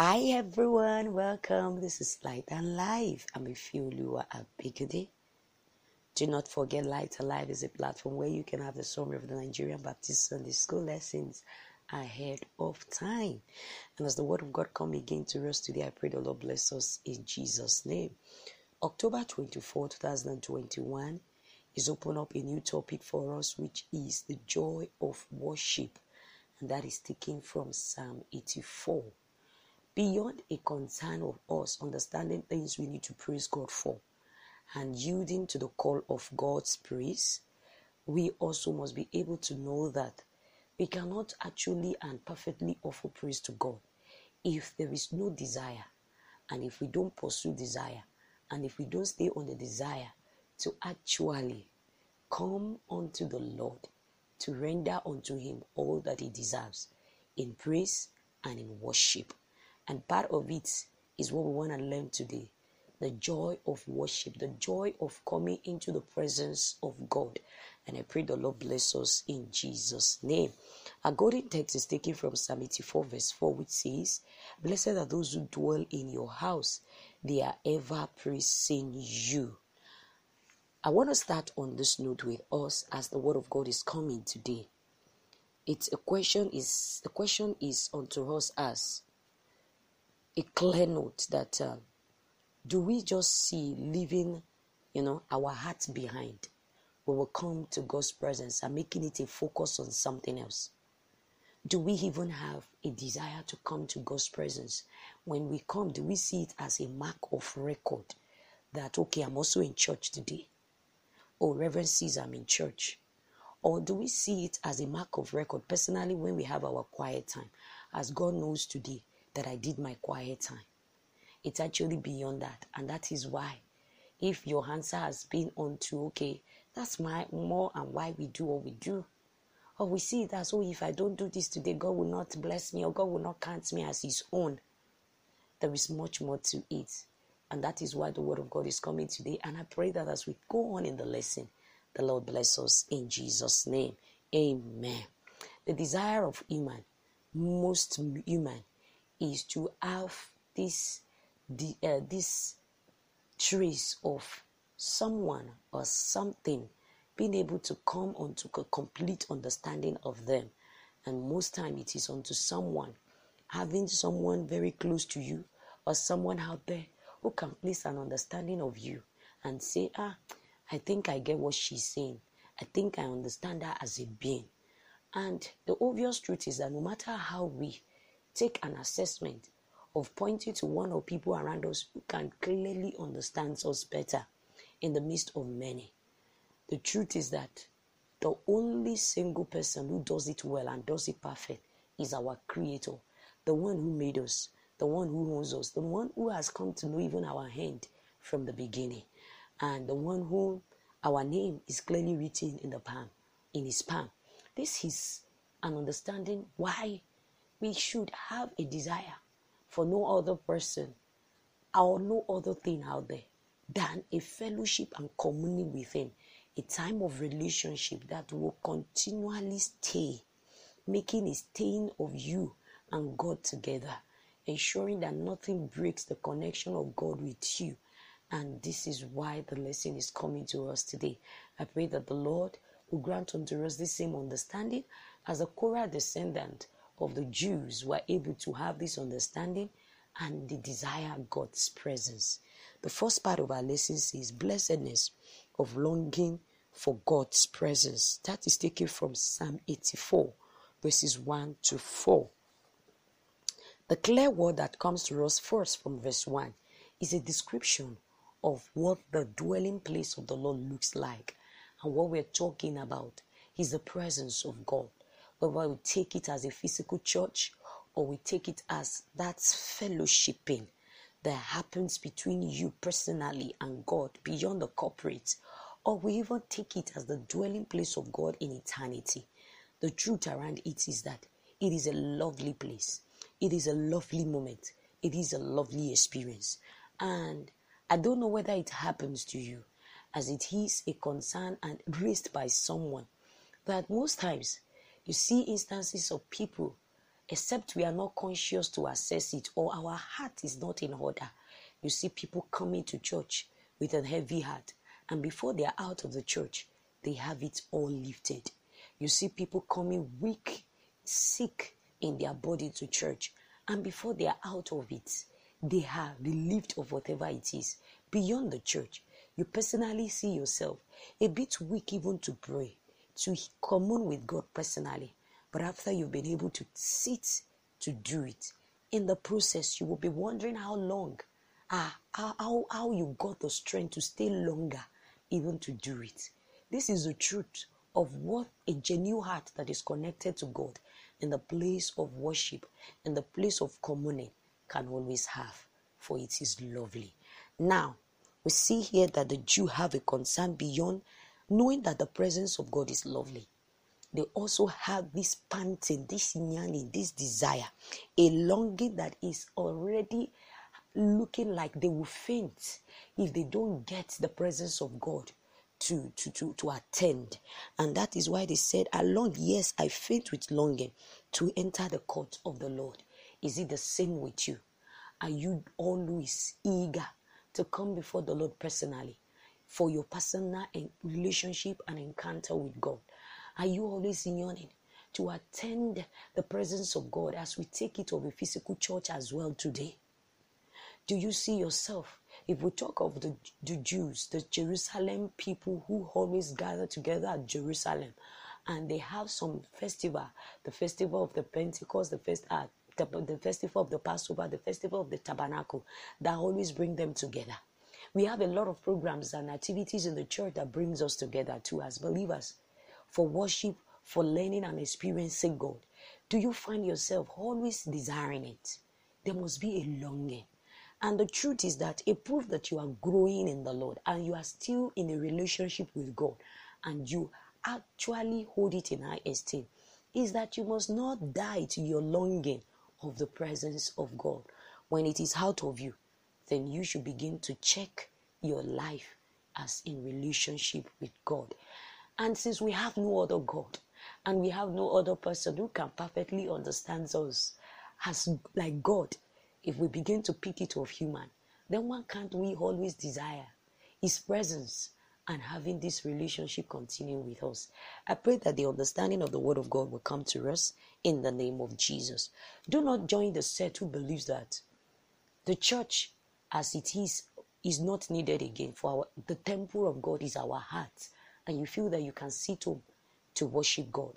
Hi everyone, welcome. This is Light and Life. I'm a few Ifiolua Abigide. Do not forget Light and Life is a platform where you can have the summary of the Nigerian Baptist Sunday School lessons ahead of time. And as the word of God come again to us today, I pray the Lord bless us in Jesus' name. October 24, 2021 is open up a new topic for us, which is the joy of worship. And that is taken from Psalm 84 beyond a concern of us understanding things we need to praise God for and yielding to the call of God's praise, we also must be able to know that we cannot actually and perfectly offer praise to God if there is no desire and if we don't pursue desire and if we don't stay on the desire to actually come unto the Lord to render unto Him all that He deserves in praise and in worship. And part of it is what we want to learn today the joy of worship, the joy of coming into the presence of God. And I pray the Lord bless us in Jesus' name. Our golden text is taken from Psalm 84, verse 4, which says, Blessed are those who dwell in your house, they are ever praising you. I want to start on this note with us as the word of God is coming today. It's a question is the question is unto us as a clear note that uh, do we just see leaving, you know, our hearts behind we will come to God's presence and making it a focus on something else? Do we even have a desire to come to God's presence? When we come, do we see it as a mark of record that, okay, I'm also in church today? Oh, Reverend sees I'm in church. Or do we see it as a mark of record personally when we have our quiet time? As God knows today, that I did my quiet time. It's actually beyond that. And that is why, if your answer has been on onto, okay, that's my more and why we do what we do. Or we see it as, oh, if I don't do this today, God will not bless me or God will not count me as His own. There is much more to it. And that is why the Word of God is coming today. And I pray that as we go on in the lesson, the Lord bless us in Jesus' name. Amen. The desire of human, most human, is to have this the, uh, this trace of someone or something being able to come onto a complete understanding of them. And most time it is onto someone having someone very close to you or someone out there who can place an understanding of you and say ah i think i get what she's saying. I think i understand her as a being. And the obvious truth is that no matter how we take an assessment of pointing to one or people around us who can clearly understand us better in the midst of many. The truth is that the only single person who does it well and does it perfect is our Creator, the one who made us, the one who owns us, the one who has come to know even our hand from the beginning, and the one who our name is clearly written in the palm, in His palm. This is an understanding why we should have a desire for no other person or no other thing out there than a fellowship and communion with Him, a time of relationship that will continually stay, making a stain of you and God together, ensuring that nothing breaks the connection of God with you. And this is why the lesson is coming to us today. I pray that the Lord will grant unto us the same understanding as a Korah descendant of the Jews were able to have this understanding and they desire God's presence. The first part of our lesson is blessedness of longing for God's presence. That is taken from Psalm 84, verses 1 to 4. The clear word that comes to us first from verse 1 is a description of what the dwelling place of the Lord looks like. And what we're talking about is the presence of God whether we take it as a physical church or we take it as that's fellowshipping that happens between you personally and God beyond the corporate, or we even take it as the dwelling place of God in eternity. The truth around it is that it is a lovely place, it is a lovely moment, it is a lovely experience. And I don't know whether it happens to you as it is a concern and raised by someone that most times you see instances of people except we are not conscious to assess it or our heart is not in order. You see people coming to church with a heavy heart, and before they are out of the church, they have it all lifted. You see people coming weak, sick in their body to church, and before they are out of it, they are relieved of whatever it is. Beyond the church, you personally see yourself a bit weak even to pray, to commune with God personally. But after you've been able to sit to do it, in the process, you will be wondering how long, ah, how, how you got the strength to stay longer even to do it. This is the truth of what a genuine heart that is connected to God in the place of worship, in the place of communing, can always have, for it is lovely. Now, we see here that the Jew have a concern beyond knowing that the presence of God is lovely. They also have this panting, this yearning, this desire, a longing that is already looking like they will faint if they don't get the presence of God to, to, to, to attend. And that is why they said, Along, yes, I faint with longing to enter the court of the Lord. Is it the same with you? Are you always eager to come before the Lord personally for your personal relationship and encounter with God? Are you always yearning to attend the presence of God as we take it of a physical church as well today? Do you see yourself if we talk of the, the Jews, the Jerusalem people who always gather together at Jerusalem, and they have some festival, the festival of the Pentecost, the first uh, the, the festival of the Passover, the festival of the Tabernacle, that always bring them together. We have a lot of programs and activities in the church that brings us together too as believers for worship, for learning and experiencing God. Do you find yourself always desiring it? There must be a longing. And the truth is that a proof that you are growing in the Lord and you are still in a relationship with God and you actually hold it in high esteem is that you must not die to your longing of the presence of God. When it is out of you, then you should begin to check your life as in relationship with God. And since we have no other God and we have no other person who can perfectly understand us as like God, if we begin to pick it of human, then why can't we always desire His presence and having this relationship continue with us? I pray that the understanding of the Word of God will come to us in the name of Jesus. Do not join the set who believes that the church as it is is not needed again for our, the temple of God is our heart and you feel that you can sit home to worship God.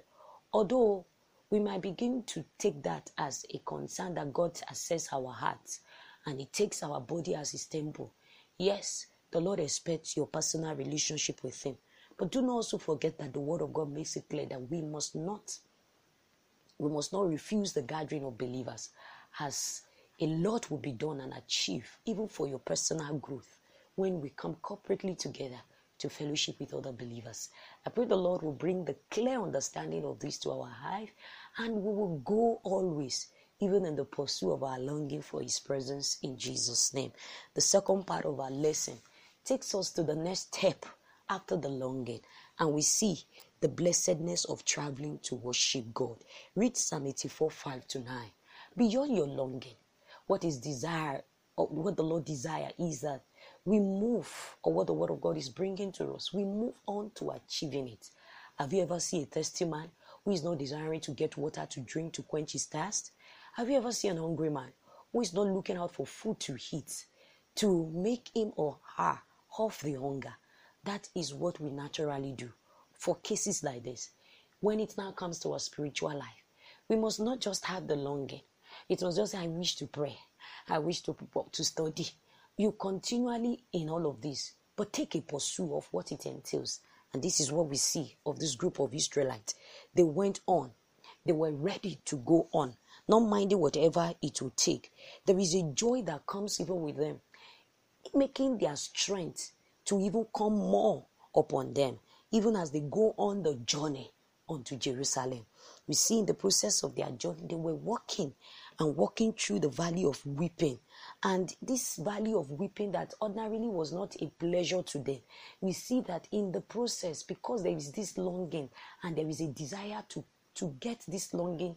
Although we might begin to take that as a concern that God assess our hearts and He takes our body as His temple. Yes, the Lord expects your personal relationship with Him. But do not also forget that the Word of God makes it clear that we must not we must not refuse the gathering of believers as a lot will be done and achieved even for your personal growth when we come corporately together to fellowship with other believers. I pray the Lord will bring the clear understanding of this to our life and we will go always, even in the pursuit of our longing for His presence in Jesus' name. The second part of our lesson takes us to the next step after the longing, and we see the blessedness of traveling to worship God. Read Psalm 84 5 to 9. Beyond your longing, what is desire, or what the Lord desire is that we move, or what the Word of God is bringing to us, we move on to achieving it. Have you ever seen a thirsty man who is not desiring to get water to drink to quench his thirst? Have you ever seen an hungry man who is not looking out for food to eat to make him or her off the hunger? That is what we naturally do for cases like this. When it now comes to our spiritual life, we must not just have the longing. It was just I wish to pray. I wish to, to study. You continually in all of this, but take a pursuit of what it entails. And this is what we see of this group of Israelites. They went on, they were ready to go on, not minding whatever it would take. There is a joy that comes even with them, making their strength to even come more upon them, even as they go on the journey unto Jerusalem. We see in the process of their journey, they were walking and walking through the valley of weeping. And this valley of weeping that ordinarily was not a pleasure to them, we see that in the process, because there is this longing and there is a desire to, to get this longing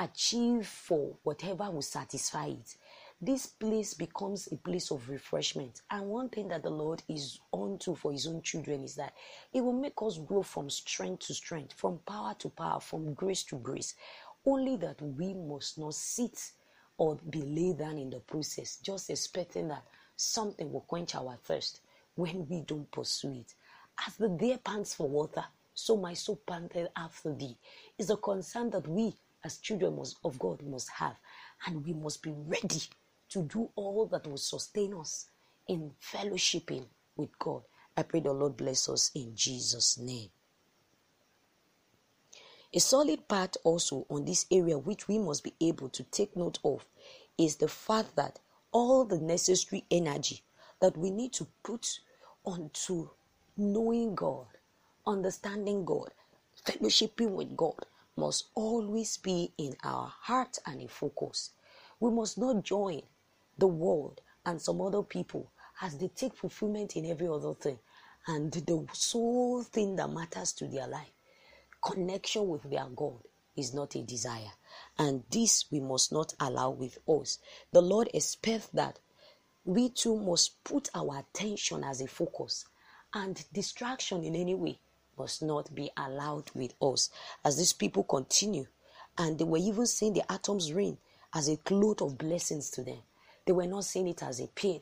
achieve for whatever will satisfy it this place becomes a place of refreshment. And one thing that the Lord is onto for His own children is that it will make us grow from strength to strength, from power to power, from grace to grace. Only that we must not sit or be laid down in the process, just expecting that something will quench our thirst when we don't pursue it. As the deer pants for water, so my soul panted after thee. Is a concern that we, as children of God, must have, and we must be ready to do all that will sustain us in fellowshipping with God. I pray the Lord bless us in Jesus' name. A solid part also on this area, which we must be able to take note of, is the fact that all the necessary energy that we need to put onto knowing God, understanding God, fellowshipping with God must always be in our heart and in focus. We must not join the world and some other people as they take fulfillment in every other thing. And the sole thing that matters to their life, connection with their God, is not a desire. And this we must not allow with us. The Lord expects that we too must put our attention as a focus, and distraction in any way must not be allowed with us. As these people continue, and they were even seeing the atoms rain as a cloth of blessings to them. They were not seeing it as a pain.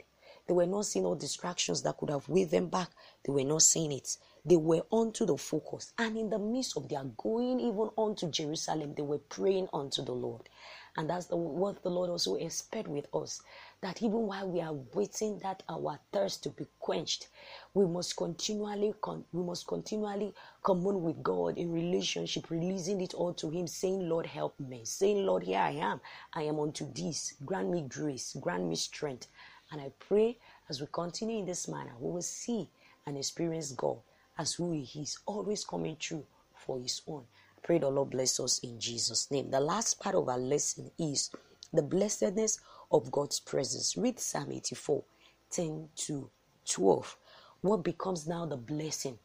They were not seeing all distractions that could have weighed them back. They were not seeing it. They were onto the focus. And in the midst of their going even onto Jerusalem, they were praying unto the Lord. And that's the, what the Lord also expects with us. That even while we are waiting that our thirst to be quenched, we must continually con- we must continually commune with God in relationship, releasing it all to Him, saying, Lord, help me. Saying, Lord, here I am. I am unto this. Grant me grace, grant me strength. And I pray as we continue in this manner, we will see and experience God as who He is, always coming through for His own. Pray the Lord bless us in Jesus' name. The last part of our lesson is the blessedness of God's presence. Read Psalm 84 10 to 12. What becomes now the blessing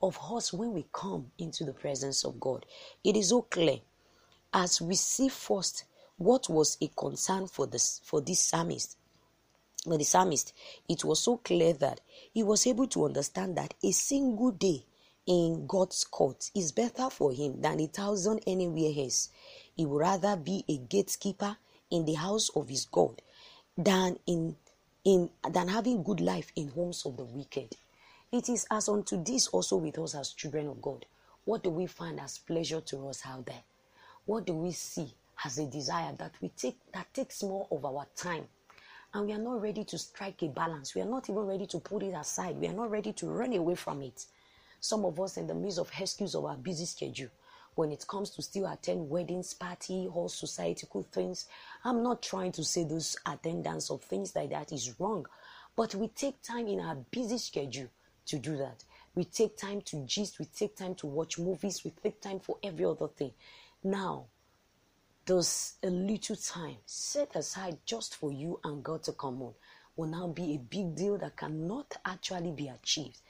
of us when we come into the presence of God? It is so clear. As we see first what was a concern for this for this psalmist for the psalmist, it was so clear that he was able to understand that a single day in God's court is better for him than a thousand anywhere else. He would rather be a gatekeeper in the house of his God than in in than having good life in homes of the wicked. It is as unto this also with us as children of God. What do we find as pleasure to us out there? What do we see as a desire that we take that takes more of our time? And we are not ready to strike a balance. We are not even ready to put it aside. We are not ready to run away from it. Some of us, in the midst of excuse of our busy schedule, when it comes to still attend weddings, party, or societal things, I'm not trying to say those attendance of things like that is wrong, but we take time in our busy schedule to do that. We take time to gist, we take time to watch movies, we take time for every other thing. Now, does a little time set aside just for you and God to come on will now be a big deal that cannot actually be achieved.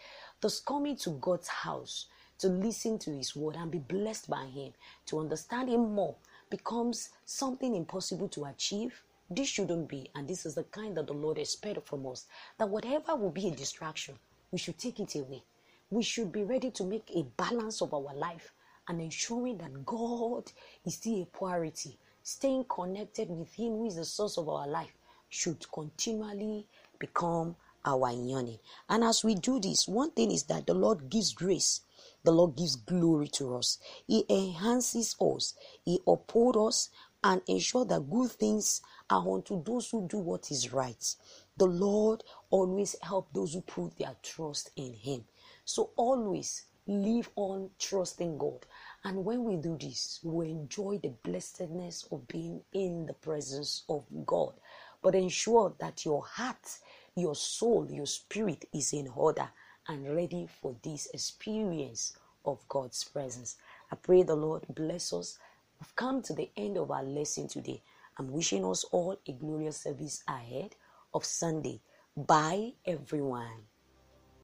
Thus, coming to God's house to listen to His word and be blessed by Him, to understand Him more, becomes something impossible to achieve. This shouldn't be, and this is the kind that the Lord expects from us. That whatever will be a distraction, we should take it away. We should be ready to make a balance of our life and ensuring that God is still a priority. Staying connected with Him, who is the source of our life, should continually become our yearning. And as we do this, one thing is that the Lord gives grace. The Lord gives glory to us. He enhances us. He upholds us and ensure that good things are unto those who do what is right. The Lord always help those who put their trust in Him. So always live on trusting God. And when we do this, we enjoy the blessedness of being in the presence of God. But ensure that your heart your soul, your spirit is in order and ready for this experience of God's presence. I pray the Lord bless us. We've come to the end of our lesson today. I'm wishing us all a glorious service ahead of Sunday. Bye, everyone.